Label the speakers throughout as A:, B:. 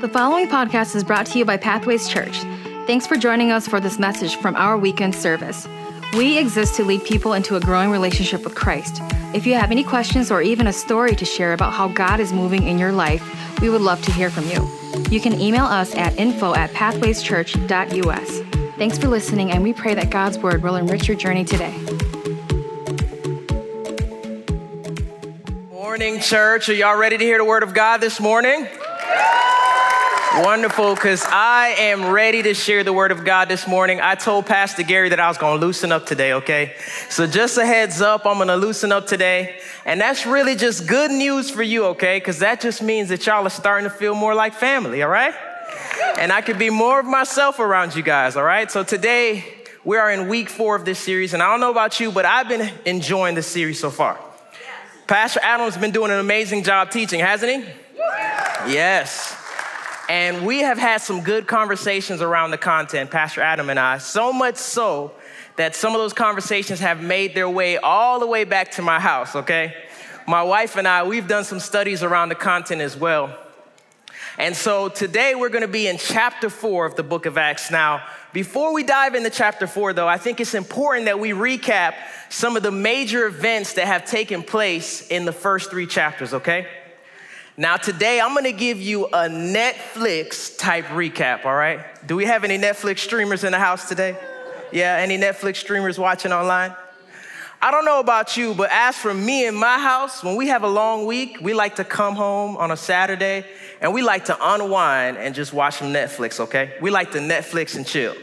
A: The following podcast is brought to you by Pathways Church. Thanks for joining us for this message from our weekend service. We exist to lead people into a growing relationship with Christ. If you have any questions or even a story to share about how God is moving in your life, we would love to hear from you. You can email us at info at pathwayschurch.us. Thanks for listening, and we pray that God's word will enrich your journey today.
B: Morning, church. Are y'all ready to hear the word of God this morning? Wonderful, because I am ready to share the word of God this morning. I told Pastor Gary that I was going to loosen up today, okay? So, just a heads up, I'm going to loosen up today. And that's really just good news for you, okay? Because that just means that y'all are starting to feel more like family, all right? And I could be more of myself around you guys, all right? So, today we are in week four of this series. And I don't know about you, but I've been enjoying this series so far. Pastor Adam's been doing an amazing job teaching, hasn't he? Yes. And we have had some good conversations around the content, Pastor Adam and I, so much so that some of those conversations have made their way all the way back to my house, okay? My wife and I, we've done some studies around the content as well. And so today we're going to be in chapter four of the book of Acts. Now, before we dive into chapter four, though, I think it's important that we recap some of the major events that have taken place in the first three chapters, okay? Now, today I'm gonna give you a Netflix type recap, all right? Do we have any Netflix streamers in the house today? Yeah, any Netflix streamers watching online? I don't know about you, but as for me in my house, when we have a long week, we like to come home on a Saturday and we like to unwind and just watch some Netflix, okay? We like to Netflix and chill.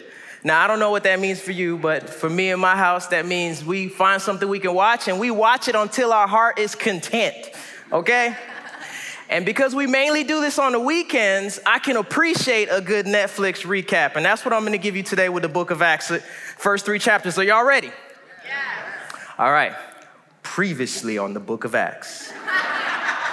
B: Now, I don't know what that means for you, but for me in my house, that means we find something we can watch and we watch it until our heart is content, okay? And because we mainly do this on the weekends, I can appreciate a good Netflix recap. And that's what I'm gonna give you today with the book of Acts, first three chapters. Are y'all ready? Yeah. All right. Previously on the book of Acts,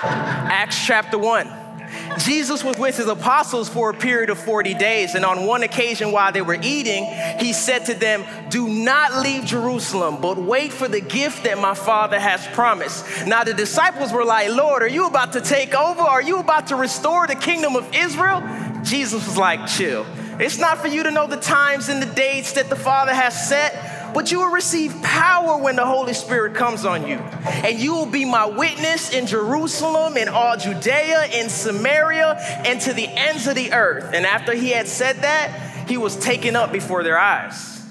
B: Acts chapter 1. Jesus was with his apostles for a period of 40 days, and on one occasion while they were eating, he said to them, Do not leave Jerusalem, but wait for the gift that my Father has promised. Now the disciples were like, Lord, are you about to take over? Are you about to restore the kingdom of Israel? Jesus was like, Chill. It's not for you to know the times and the dates that the Father has set but you will receive power when the Holy Spirit comes on you. And you will be my witness in Jerusalem, in all Judea, in Samaria, and to the ends of the earth. And after he had said that, he was taken up before their eyes.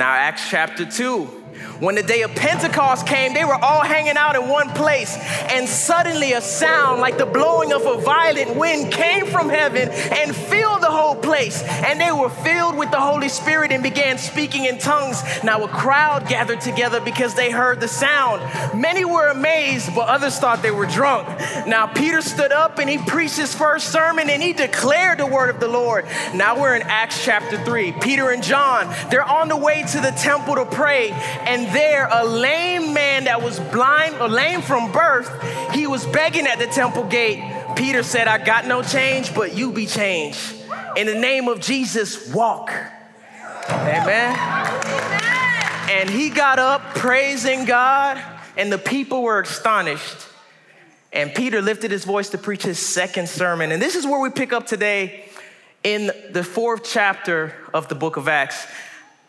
B: Now, Acts chapter 2. When the day of Pentecost came, they were all hanging out in one place, and suddenly a sound like the blowing of a violent wind came from heaven and filled the whole place. And they were filled with the Holy Spirit and began speaking in tongues. Now a crowd gathered together because they heard the sound. Many were amazed, but others thought they were drunk. Now Peter stood up and he preached his first sermon and he declared the word of the Lord. Now we're in Acts chapter 3. Peter and John, they're on the way to the temple to pray, and there, a lame man that was blind or lame from birth, he was begging at the temple gate. Peter said, I got no change, but you be changed. In the name of Jesus, walk. Amen. And he got up praising God, and the people were astonished. And Peter lifted his voice to preach his second sermon. And this is where we pick up today in the fourth chapter of the book of Acts.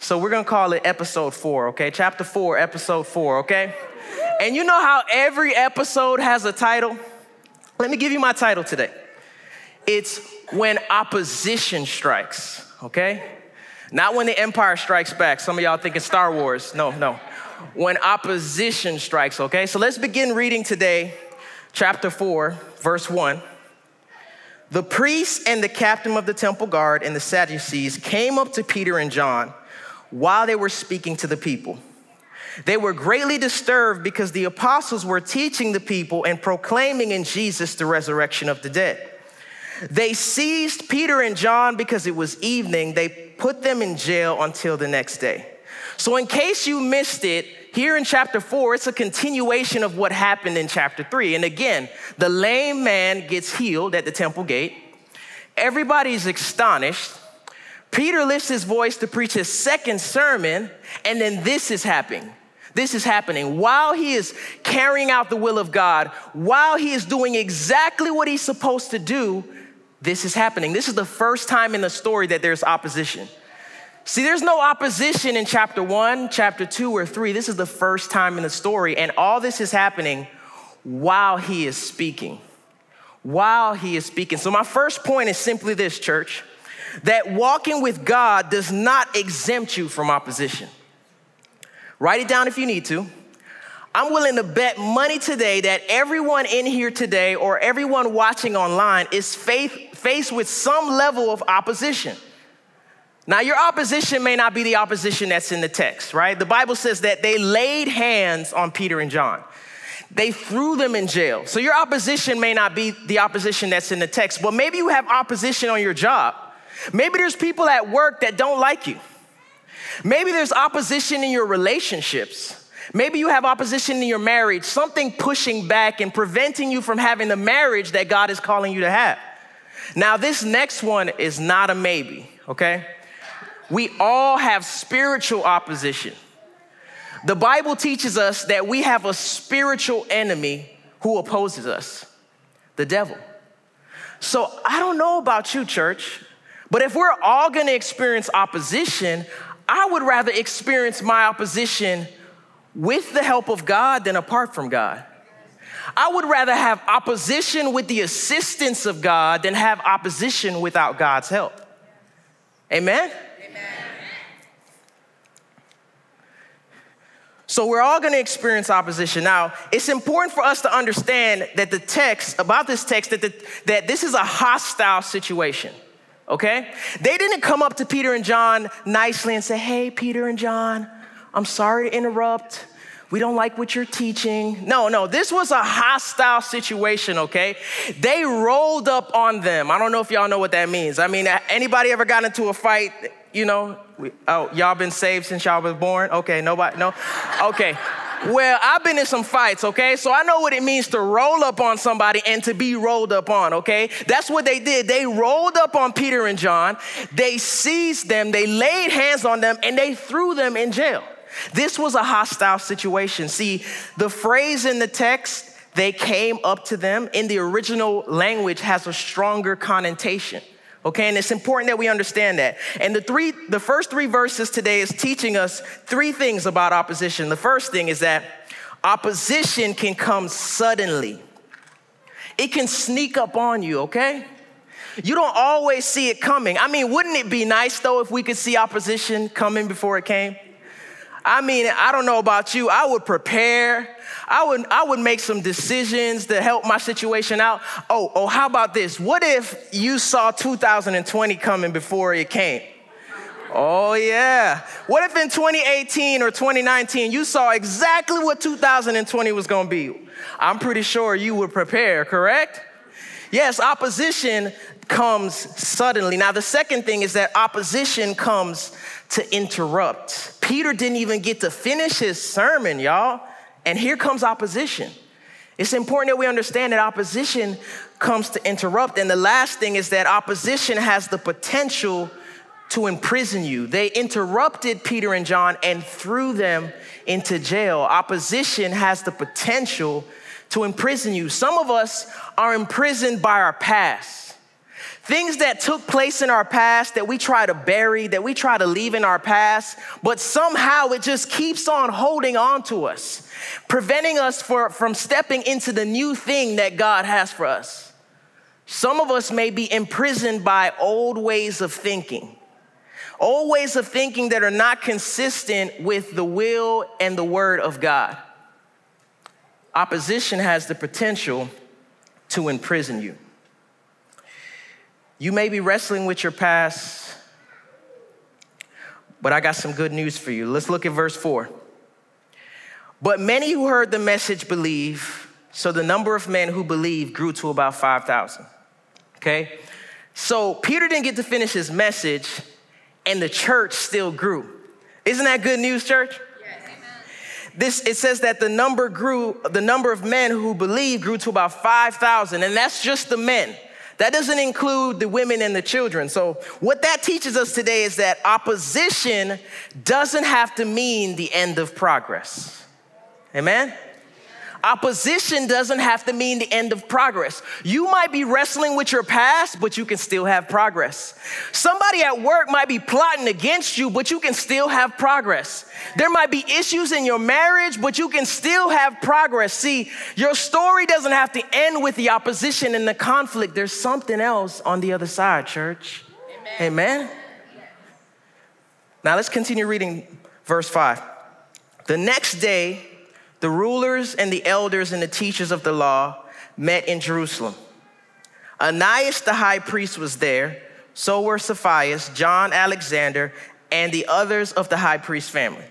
B: So we're gonna call it episode four, okay? Chapter four, episode four, okay? And you know how every episode has a title? Let me give you my title today. It's When Opposition Strikes, okay? Not when the Empire Strikes Back. Some of y'all thinking Star Wars. No, no. When opposition strikes, okay? So let's begin reading today, chapter 4, verse 1. The priests and the captain of the temple guard and the Sadducees came up to Peter and John while they were speaking to the people. They were greatly disturbed because the apostles were teaching the people and proclaiming in Jesus the resurrection of the dead. They seized Peter and John because it was evening. They put them in jail until the next day. So, in case you missed it, here in chapter four, it's a continuation of what happened in chapter three. And again, the lame man gets healed at the temple gate. Everybody's astonished. Peter lifts his voice to preach his second sermon, and then this is happening. This is happening while he is carrying out the will of God, while he is doing exactly what he's supposed to do. this is happening. This is the first time in the story that there's opposition. See, there's no opposition in chapter one, chapter two, or three. This is the first time in the story, and all this is happening while he is speaking. While he is speaking. So, my first point is simply this, church that walking with God does not exempt you from opposition. Write it down if you need to. I'm willing to bet money today that everyone in here today or everyone watching online is faith, faced with some level of opposition. Now, your opposition may not be the opposition that's in the text, right? The Bible says that they laid hands on Peter and John. They threw them in jail. So, your opposition may not be the opposition that's in the text, but maybe you have opposition on your job. Maybe there's people at work that don't like you. Maybe there's opposition in your relationships. Maybe you have opposition in your marriage, something pushing back and preventing you from having the marriage that God is calling you to have. Now, this next one is not a maybe, okay? We all have spiritual opposition. The Bible teaches us that we have a spiritual enemy who opposes us the devil. So I don't know about you, church, but if we're all gonna experience opposition, I would rather experience my opposition with the help of God than apart from God. I would rather have opposition with the assistance of God than have opposition without God's help. Amen? Amen. So we're all going to experience opposition. Now, it's important for us to understand that the text, about this text, that, the, that this is a hostile situation, okay? They didn't come up to Peter and John nicely and say, hey, Peter and John, I'm sorry to interrupt. We don't like what you're teaching. No, no, this was a hostile situation, okay? They rolled up on them. I don't know if y'all know what that means. I mean, anybody ever got into a fight you know, we, oh, y'all been saved since y'all was born? Okay, nobody, no? Okay. Well, I've been in some fights, okay? So I know what it means to roll up on somebody and to be rolled up on, okay? That's what they did. They rolled up on Peter and John, they seized them, they laid hands on them, and they threw them in jail. This was a hostile situation. See, the phrase in the text, they came up to them, in the original language has a stronger connotation. Okay, and it's important that we understand that. And the three, the first three verses today is teaching us three things about opposition. The first thing is that opposition can come suddenly. It can sneak up on you, okay? You don't always see it coming. I mean, wouldn't it be nice though if we could see opposition coming before it came? I mean, I don't know about you. I would prepare. I would, I would make some decisions to help my situation out. Oh, oh, how about this? What if you saw 2020 coming before it came? Oh, yeah. What if in 2018 or 2019 you saw exactly what 2020 was going to be? I'm pretty sure you would prepare, correct? Yes, opposition comes suddenly. Now, the second thing is that opposition comes to interrupt. Peter didn't even get to finish his sermon, y'all, and here comes opposition. It's important that we understand that opposition comes to interrupt. And the last thing is that opposition has the potential to imprison you. They interrupted Peter and John and threw them into jail. Opposition has the potential to imprison you. Some of us are imprisoned by our past. Things that took place in our past that we try to bury, that we try to leave in our past, but somehow it just keeps on holding on to us, preventing us for, from stepping into the new thing that God has for us. Some of us may be imprisoned by old ways of thinking, old ways of thinking that are not consistent with the will and the word of God. Opposition has the potential to imprison you. You may be wrestling with your past, but I got some good news for you. Let's look at verse 4. But many who heard the message believe, so the number of men who believed grew to about 5,000. Okay? So Peter didn't get to finish his message, and the church still grew. Isn't that good news, church? this it says that the number grew the number of men who believed grew to about 5000 and that's just the men that doesn't include the women and the children. So, what that teaches us today is that opposition doesn't have to mean the end of progress. Amen? Opposition doesn't have to mean the end of progress. You might be wrestling with your past, but you can still have progress. Somebody at work might be plotting against you, but you can still have progress. There might be issues in your marriage, but you can still have progress. See, your story doesn't have to end with the opposition and the conflict. There's something else on the other side, church. Amen. Amen. Now let's continue reading verse 5. The next day, the rulers and the elders and the teachers of the law met in Jerusalem. Ananias the high priest was there, so were Saphias, John, Alexander, and the others of the high priest family.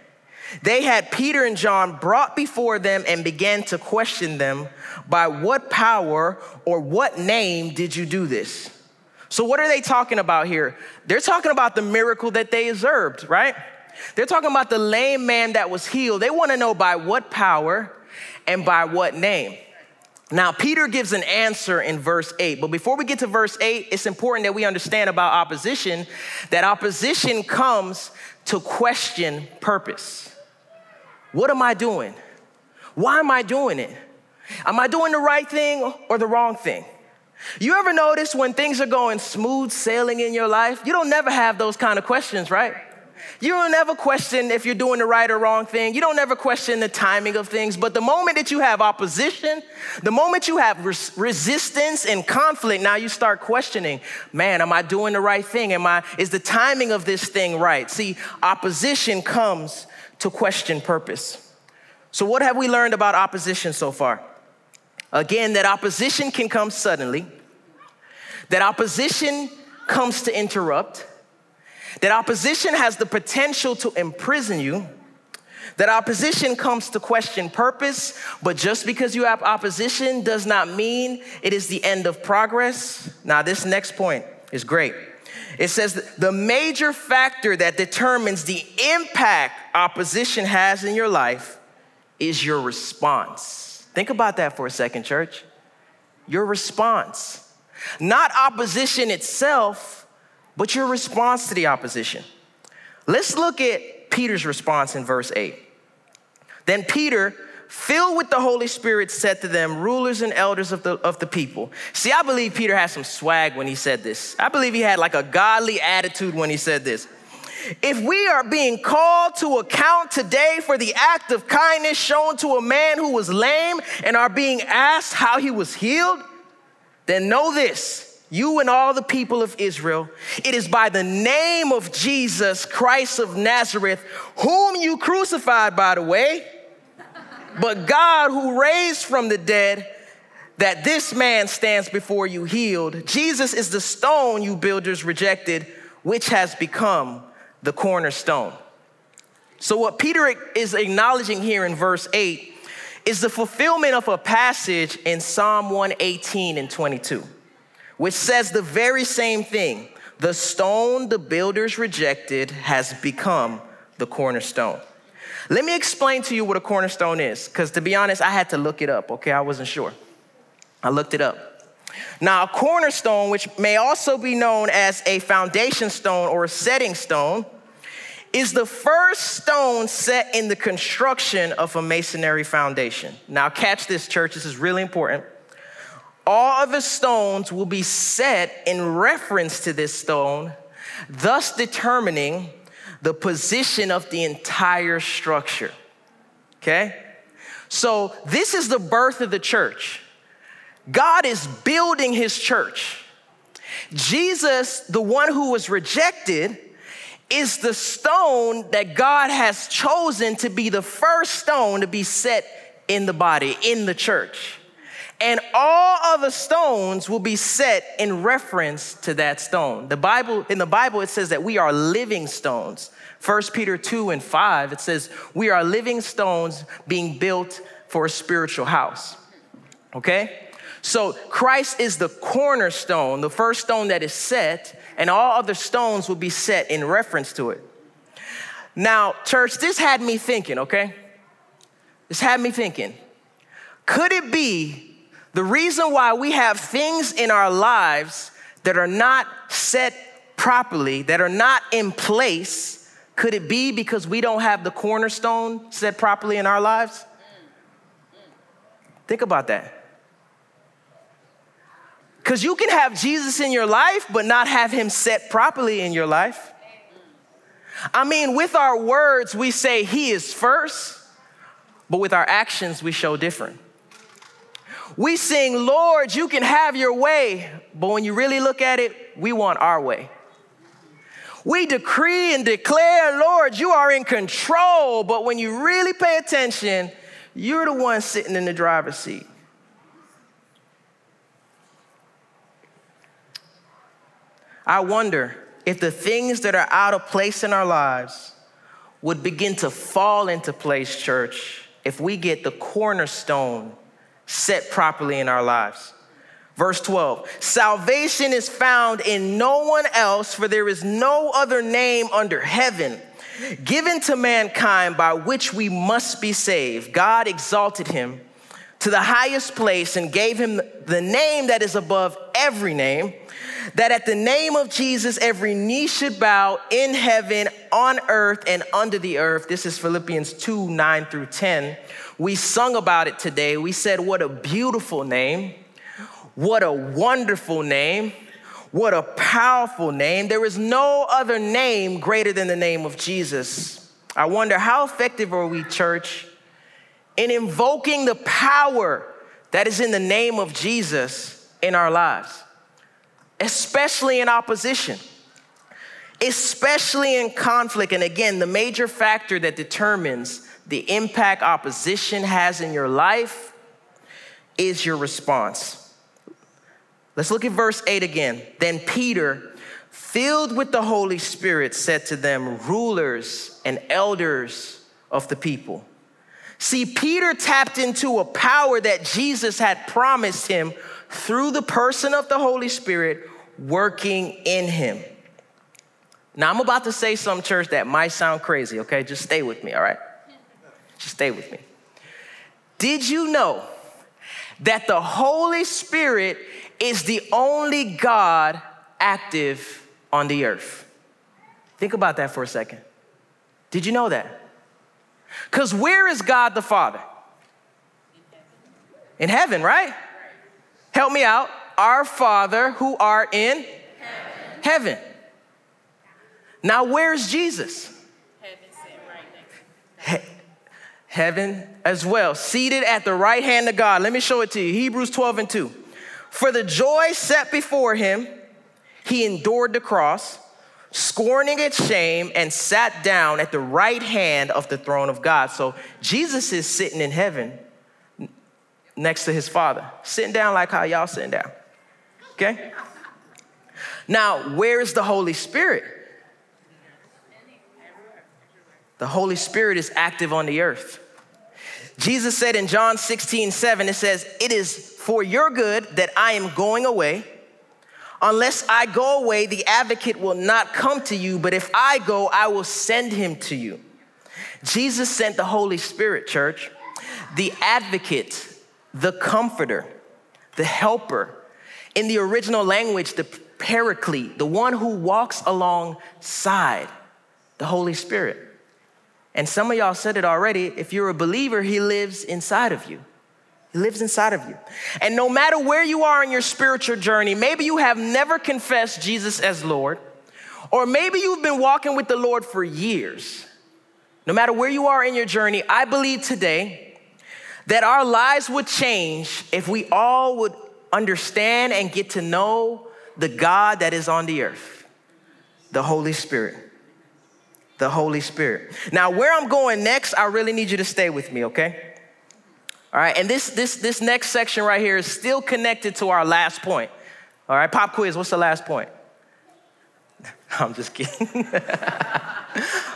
B: They had Peter and John brought before them and began to question them by what power or what name did you do this? So, what are they talking about here? They're talking about the miracle that they observed, right? They're talking about the lame man that was healed. They want to know by what power and by what name. Now, Peter gives an answer in verse 8, but before we get to verse 8, it's important that we understand about opposition that opposition comes to question purpose. What am I doing? Why am I doing it? Am I doing the right thing or the wrong thing? You ever notice when things are going smooth sailing in your life, you don't never have those kind of questions, right? You don't ever question if you're doing the right or wrong thing. You don't ever question the timing of things. But the moment that you have opposition, the moment you have res- resistance and conflict, now you start questioning, man, am I doing the right thing? Am I, is the timing of this thing right? See, opposition comes to question purpose. So, what have we learned about opposition so far? Again, that opposition can come suddenly, that opposition comes to interrupt, that opposition has the potential to imprison you, that opposition comes to question purpose, but just because you have opposition does not mean it is the end of progress. Now, this next point is great. It says the major factor that determines the impact opposition has in your life is your response. Think about that for a second, church. Your response. Not opposition itself, but your response to the opposition. Let's look at Peter's response in verse 8. Then Peter, filled with the Holy Spirit, said to them, rulers and elders of the, of the people. See, I believe Peter had some swag when he said this. I believe he had like a godly attitude when he said this. If we are being called to account today for the act of kindness shown to a man who was lame and are being asked how he was healed, then know this you and all the people of Israel, it is by the name of Jesus Christ of Nazareth, whom you crucified, by the way, but God who raised from the dead, that this man stands before you healed. Jesus is the stone you builders rejected, which has become the cornerstone. So, what Peter is acknowledging here in verse 8 is the fulfillment of a passage in Psalm 118 and 22 which says the very same thing. The stone the builders rejected has become the cornerstone. Let me explain to you what a cornerstone is, because to be honest, I had to look it up, okay? I wasn't sure. I looked it up. Now, a cornerstone, which may also be known as a foundation stone or a setting stone, is the first stone set in the construction of a masonry foundation. Now, catch this, church, this is really important all of the stones will be set in reference to this stone, thus determining the position of the entire structure. Okay? So, this is the birth of the church. God is building his church. Jesus, the one who was rejected, is the stone that God has chosen to be the first stone to be set in the body, in the church and all other stones will be set in reference to that stone. The Bible, in the Bible, it says that we are living stones. 1 Peter 2 and 5, it says, We are living stones being built for a spiritual house. Okay? So Christ is the cornerstone, the first stone that is set, and all other stones will be set in reference to it. Now, church, this had me thinking, okay? This had me thinking. Could it be the reason why we have things in our lives that are not set properly, that are not in place, could it be because we don't have the cornerstone set properly in our lives? Think about that. Because you can have Jesus in your life, but not have him set properly in your life. I mean, with our words, we say he is first, but with our actions, we show different. We sing, Lord, you can have your way, but when you really look at it, we want our way. We decree and declare, Lord, you are in control, but when you really pay attention, you're the one sitting in the driver's seat. I wonder if the things that are out of place in our lives would begin to fall into place, church, if we get the cornerstone set properly in our lives. Verse 12 Salvation is found in no one else, for there is no other name under heaven given to mankind by which we must be saved. God exalted him to the highest place and gave him the name that is above every name, that at the name of Jesus every knee should bow in heaven, on earth, and under the earth. This is Philippians 2 9 through 10. We sung about it today. We said, What a beautiful name. What a wonderful name. What a powerful name. There is no other name greater than the name of Jesus. I wonder how effective are we, church, in invoking the power that is in the name of Jesus in our lives, especially in opposition, especially in conflict. And again, the major factor that determines the impact opposition has in your life is your response. Let's look at verse 8 again. Then Peter, filled with the Holy Spirit, said to them, Rulers and elders of the people. See, Peter tapped into a power that Jesus had promised him through the person of the Holy Spirit working in him. Now, I'm about to say some church that might sound crazy, okay? Just stay with me, all right? Just stay with me. Did you know that the Holy Spirit is the only God active on the earth? Think about that for a second. Did you know that? Because where is God the Father? In heaven, right? Help me out. Our Father who are in heaven. heaven. Now, where's Jesus? Heaven, heaven as well, seated at the right hand of God. Let me show it to you. Hebrews 12 and 2. For the joy set before him, he endured the cross, scorning its shame, and sat down at the right hand of the throne of God. So Jesus is sitting in heaven next to his Father, sitting down like how y'all sitting down. Okay? Now, where is the Holy Spirit? The Holy Spirit is active on the earth. Jesus said in John 16, 7, it says, It is for your good that I am going away. Unless I go away, the advocate will not come to you, but if I go, I will send him to you. Jesus sent the Holy Spirit, church, the advocate, the comforter, the helper. In the original language, the paraclete, the one who walks alongside the Holy Spirit. And some of y'all said it already. If you're a believer, he lives inside of you. He lives inside of you. And no matter where you are in your spiritual journey, maybe you have never confessed Jesus as Lord, or maybe you've been walking with the Lord for years. No matter where you are in your journey, I believe today that our lives would change if we all would understand and get to know the God that is on the earth, the Holy Spirit. The Holy Spirit. Now, where I'm going next, I really need you to stay with me, okay? All right, and this, this, this next section right here is still connected to our last point. All right, pop quiz, what's the last point? I'm just kidding.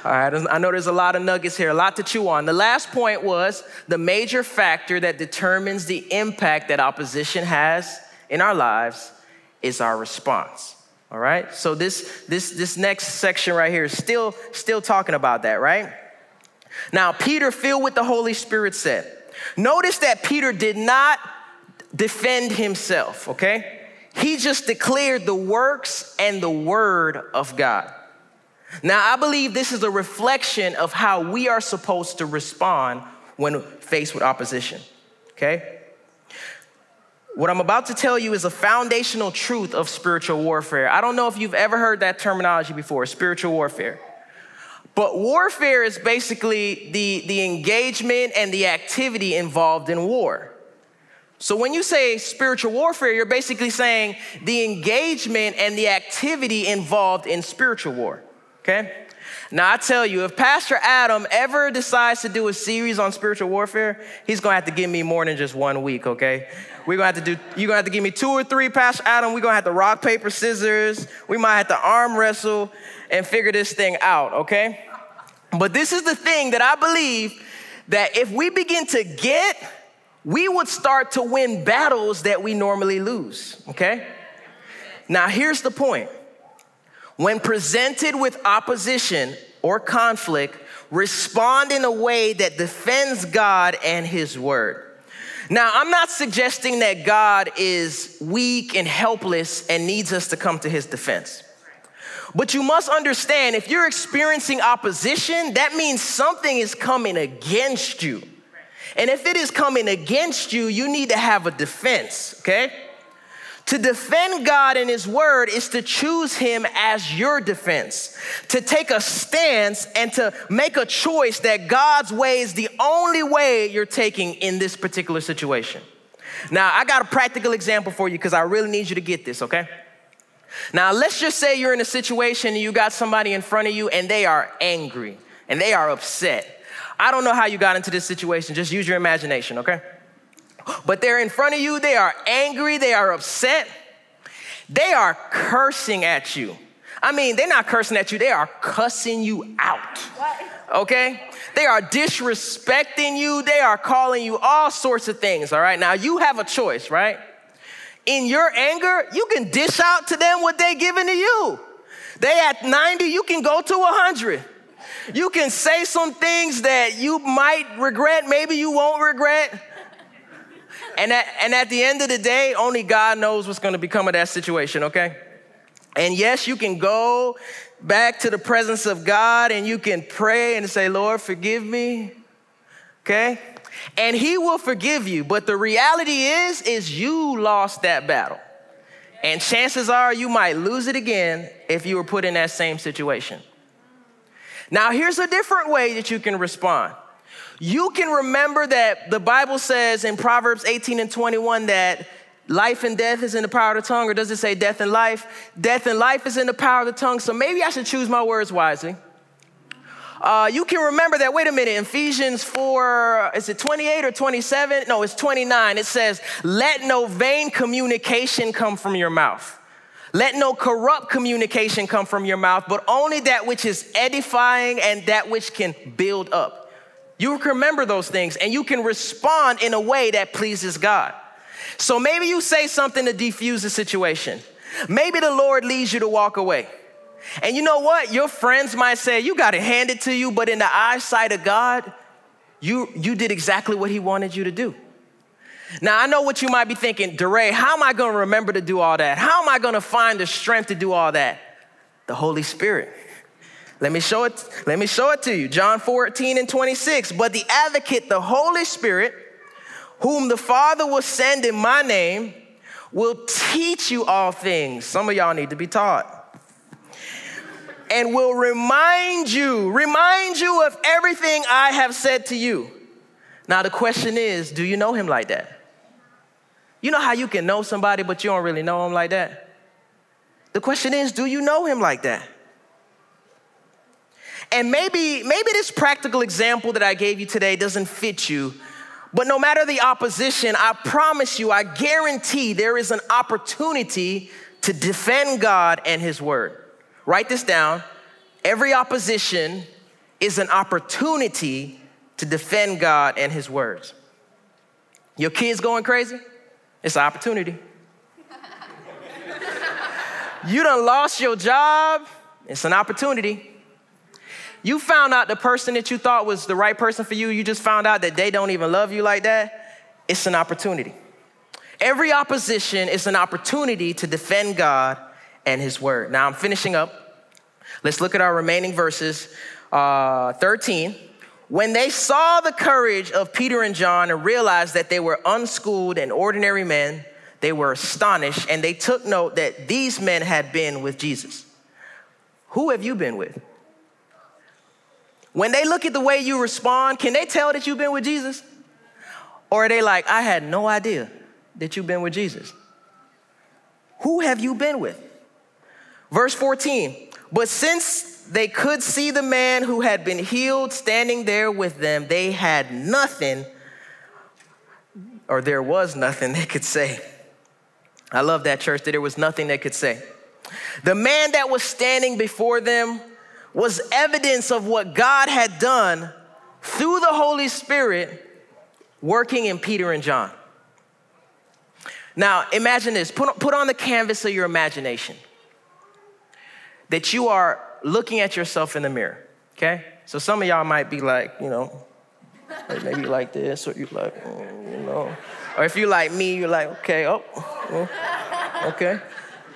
B: All right, I know there's a lot of nuggets here, a lot to chew on. The last point was the major factor that determines the impact that opposition has in our lives is our response. All right, so this this this next section right here is still still talking about that, right? Now, Peter, filled with the Holy Spirit, said, Notice that Peter did not defend himself, okay? He just declared the works and the word of God. Now, I believe this is a reflection of how we are supposed to respond when faced with opposition, okay? What I'm about to tell you is a foundational truth of spiritual warfare. I don't know if you've ever heard that terminology before spiritual warfare. But warfare is basically the, the engagement and the activity involved in war. So when you say spiritual warfare, you're basically saying the engagement and the activity involved in spiritual war. Okay? Now, I tell you, if Pastor Adam ever decides to do a series on spiritual warfare, he's gonna have to give me more than just one week, okay? We're gonna have to do, you're gonna have to give me two or three, Pastor Adam. We're gonna have to rock, paper, scissors. We might have to arm wrestle and figure this thing out, okay? But this is the thing that I believe that if we begin to get, we would start to win battles that we normally lose, okay? Now, here's the point when presented with opposition or conflict, respond in a way that defends God and His Word. Now, I'm not suggesting that God is weak and helpless and needs us to come to His defense. But you must understand if you're experiencing opposition, that means something is coming against you. And if it is coming against you, you need to have a defense, okay? To defend God and His Word is to choose Him as your defense, to take a stance and to make a choice that God's way is the only way you're taking in this particular situation. Now, I got a practical example for you because I really need you to get this, okay? Now, let's just say you're in a situation and you got somebody in front of you and they are angry and they are upset. I don't know how you got into this situation, just use your imagination, okay? But they're in front of you, they are angry, they are upset, they are cursing at you. I mean, they're not cursing at you, they are cussing you out. Okay? They are disrespecting you, they are calling you all sorts of things, all right? Now, you have a choice, right? In your anger, you can dish out to them what they giving to you. They at 90, you can go to 100. You can say some things that you might regret, maybe you won't regret. And at, and at the end of the day, only God knows what's gonna become of that situation, okay? And yes, you can go back to the presence of God and you can pray and say, Lord, forgive me, okay? And he will forgive you. But the reality is, is you lost that battle. And chances are you might lose it again if you were put in that same situation. Now, here's a different way that you can respond. You can remember that the Bible says in Proverbs 18 and 21 that life and death is in the power of the tongue, or does it say death and life? Death and life is in the power of the tongue, so maybe I should choose my words wisely. Uh, you can remember that, wait a minute, Ephesians 4, is it 28 or 27? No, it's 29. It says, Let no vain communication come from your mouth. Let no corrupt communication come from your mouth, but only that which is edifying and that which can build up. You remember those things and you can respond in a way that pleases God. So maybe you say something to defuse the situation. Maybe the Lord leads you to walk away. And you know what? Your friends might say, You got to hand it to you, but in the eyesight of God, you, you did exactly what He wanted you to do. Now, I know what you might be thinking, DeRay, how am I going to remember to do all that? How am I going to find the strength to do all that? The Holy Spirit. Let me show it, let me show it to you. John 14 and 26. But the advocate, the Holy Spirit, whom the Father will send in my name, will teach you all things. Some of y'all need to be taught. And will remind you, remind you of everything I have said to you. Now, the question is do you know him like that? You know how you can know somebody, but you don't really know him like that? The question is do you know him like that? And maybe, maybe this practical example that I gave you today doesn't fit you, but no matter the opposition, I promise you, I guarantee there is an opportunity to defend God and His Word. Write this down. Every opposition is an opportunity to defend God and His words. Your kids going crazy? It's an opportunity. you done lost your job? It's an opportunity. You found out the person that you thought was the right person for you, you just found out that they don't even love you like that. It's an opportunity. Every opposition is an opportunity to defend God and His word. Now I'm finishing up. Let's look at our remaining verses. Uh, 13. When they saw the courage of Peter and John and realized that they were unschooled and ordinary men, they were astonished and they took note that these men had been with Jesus. Who have you been with? When they look at the way you respond, can they tell that you've been with Jesus? Or are they like, I had no idea that you've been with Jesus? Who have you been with? Verse 14, but since they could see the man who had been healed standing there with them, they had nothing, or there was nothing they could say. I love that church that there was nothing they could say. The man that was standing before them was evidence of what God had done through the Holy Spirit working in Peter and John. Now, imagine this put, put on the canvas of your imagination that you are looking at yourself in the mirror, okay? So some of y'all might be like, you know, maybe like this, or you like, mm, you know. Or if you like me, you're like, okay, oh, oh, okay.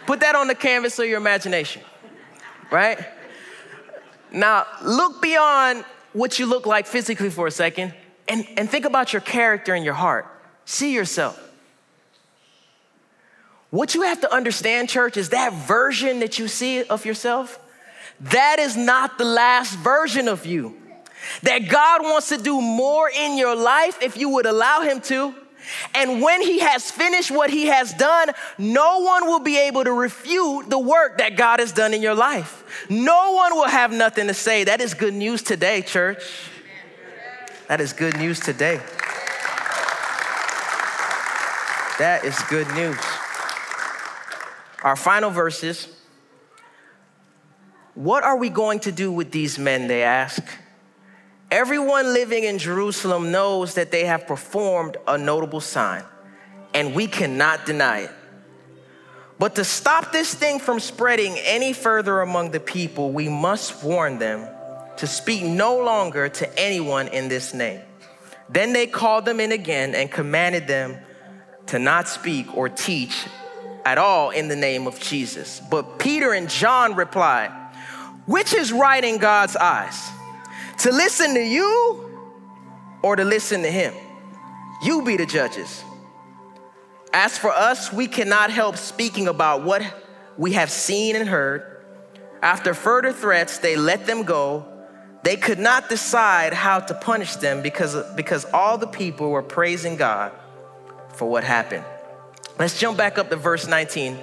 B: Put that on the canvas of your imagination, right? Now, look beyond what you look like physically for a second and, and think about your character and your heart. See yourself. What you have to understand, church, is that version that you see of yourself, that is not the last version of you. That God wants to do more in your life if you would allow Him to. And when He has finished what He has done, no one will be able to refute the work that God has done in your life. No one will have nothing to say. That is good news today, church. That is good news today. That is good news. Our final verses. What are we going to do with these men? They ask. Everyone living in Jerusalem knows that they have performed a notable sign, and we cannot deny it. But to stop this thing from spreading any further among the people, we must warn them to speak no longer to anyone in this name. Then they called them in again and commanded them to not speak or teach at all in the name of Jesus. But Peter and John replied, Which is right in God's eyes? To listen to you or to listen to him? You be the judges. As for us, we cannot help speaking about what we have seen and heard. After further threats, they let them go. They could not decide how to punish them because, because all the people were praising God for what happened. Let's jump back up to verse 19.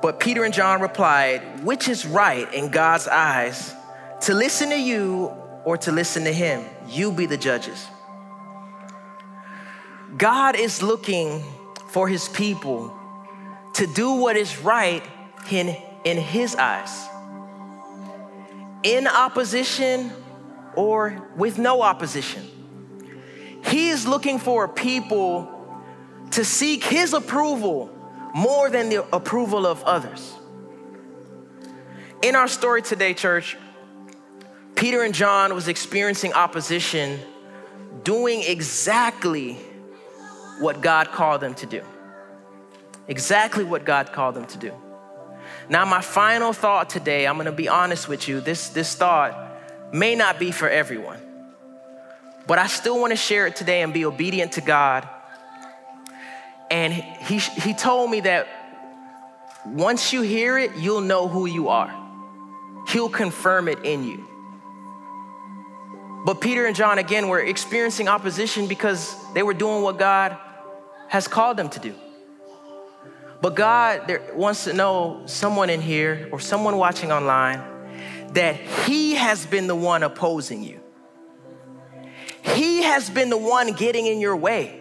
B: But Peter and John replied, Which is right in God's eyes, to listen to you or to listen to him? You be the judges. God is looking for his people to do what is right in, in his eyes. In opposition or with no opposition. He is looking for a people to seek his approval more than the approval of others. In our story today, church, Peter and John was experiencing opposition doing exactly what God called them to do. Exactly what God called them to do. Now, my final thought today, I'm gonna be honest with you, this, this thought may not be for everyone, but I still wanna share it today and be obedient to God and he, he told me that once you hear it, you'll know who you are. He'll confirm it in you. But Peter and John, again, were experiencing opposition because they were doing what God has called them to do. But God wants to know someone in here or someone watching online that He has been the one opposing you. He has been the one getting in your way.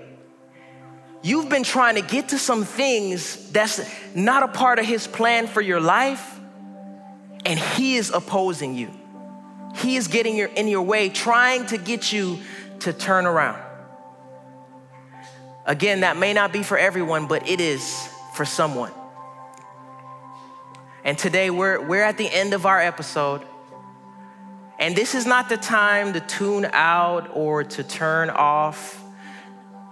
B: You've been trying to get to some things that's not a part of His plan for your life, and He is opposing you. He is getting your, in your way, trying to get you to turn around. Again, that may not be for everyone, but it is for someone. And today we're, we're at the end of our episode. And this is not the time to tune out or to turn off.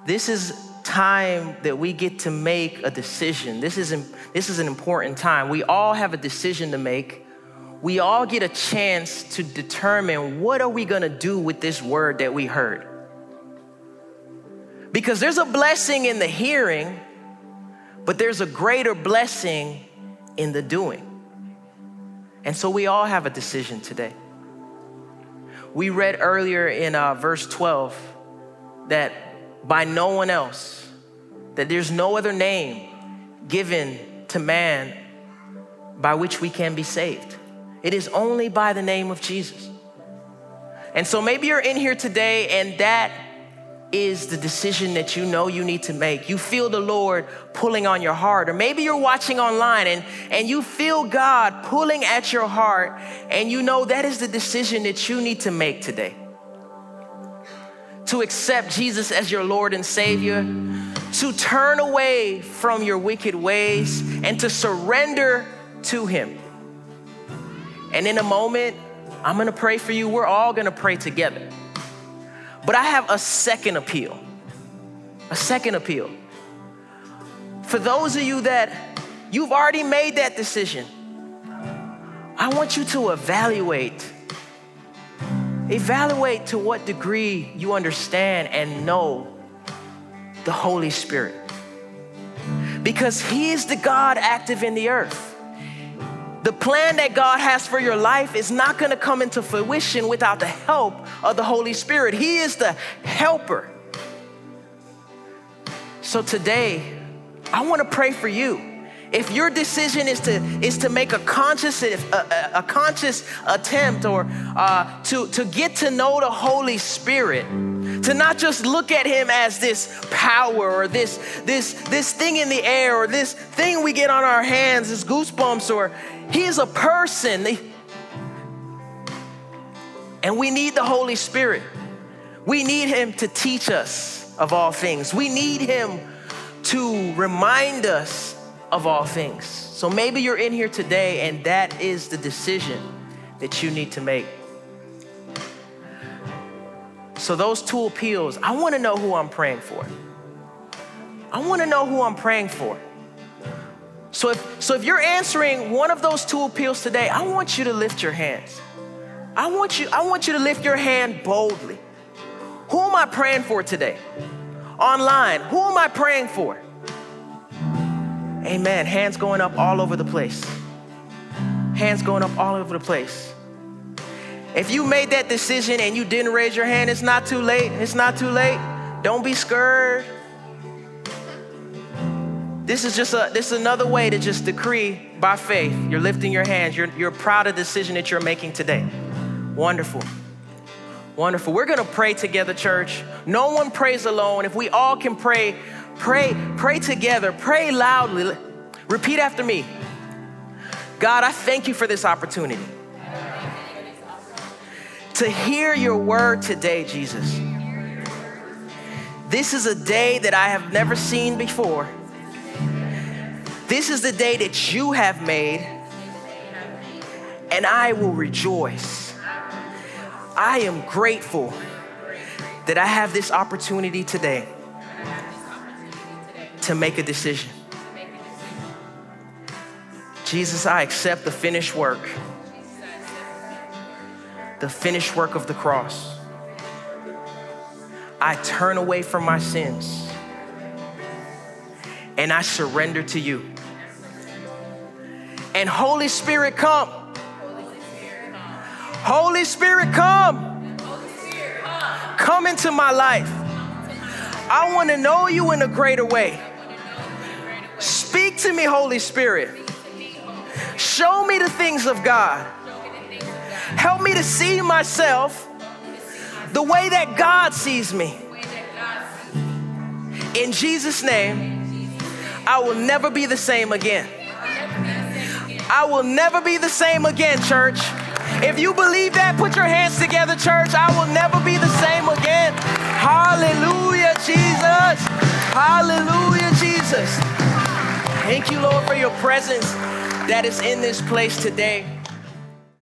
B: This is time that we get to make a decision. This is, this is an important time. We all have a decision to make. We all get a chance to determine what are we going to do with this word that we heard. Because there's a blessing in the hearing, but there's a greater blessing in the doing. And so we all have a decision today. We read earlier in uh, verse 12 that by no one else, that there's no other name given to man by which we can be saved. It is only by the name of Jesus. And so maybe you're in here today and that is the decision that you know you need to make. You feel the Lord pulling on your heart. Or maybe you're watching online and, and you feel God pulling at your heart, and you know that is the decision that you need to make today. To accept Jesus as your Lord and Savior, to turn away from your wicked ways, and to surrender to Him. And in a moment, I'm gonna pray for you. We're all gonna pray together. But I have a second appeal. A second appeal. For those of you that you've already made that decision, I want you to evaluate. Evaluate to what degree you understand and know the Holy Spirit. Because He is the God active in the earth. The plan that God has for your life is not going to come into fruition without the help of the Holy Spirit. He is the helper. So today, I want to pray for you. If your decision is to is to make a conscious a, a, a conscious attempt or uh, to to get to know the Holy Spirit, to not just look at Him as this power or this this this thing in the air or this thing we get on our hands, this goosebumps, or He is a person. And we need the Holy Spirit. We need Him to teach us of all things. We need Him to remind us of all things. So maybe you're in here today and that is the decision that you need to make. So, those two appeals, I want to know who I'm praying for. I want to know who I'm praying for. So if, so if you're answering one of those two appeals today, I want you to lift your hands. I want you, I want you to lift your hand boldly. Who am I praying for today? Online, who am I praying for? Amen. Hands going up all over the place. Hands going up all over the place. If you made that decision and you didn't raise your hand, it's not too late. It's not too late. Don't be scared. This is just a this is another way to just decree by faith. You're lifting your hands. You're, you're proud of the decision that you're making today. Wonderful. Wonderful. We're gonna pray together, church. No one prays alone. If we all can pray Pray, pray together, pray loudly. Repeat after me. God, I thank you for this opportunity to hear your word today, Jesus. This is a day that I have never seen before. This is the day that you have made, and I will rejoice. I am grateful that I have this opportunity today to make a decision. Jesus, I accept the finished work, the finished work of the cross. I turn away from my sins and I surrender to you. And Holy Spirit, come. Holy Spirit, come. Come into my life. I want to know you in a greater way. Speak to me, Holy Spirit. Show me the things of God. Help me to see myself the way that God sees me. In Jesus' name, I will never be the same again. I will never be the same again, church. If you believe that, put your hands together, church. I will never be the same again. Hallelujah, Jesus. Hallelujah, Jesus. Thank you, Lord, for your presence that is in this place today.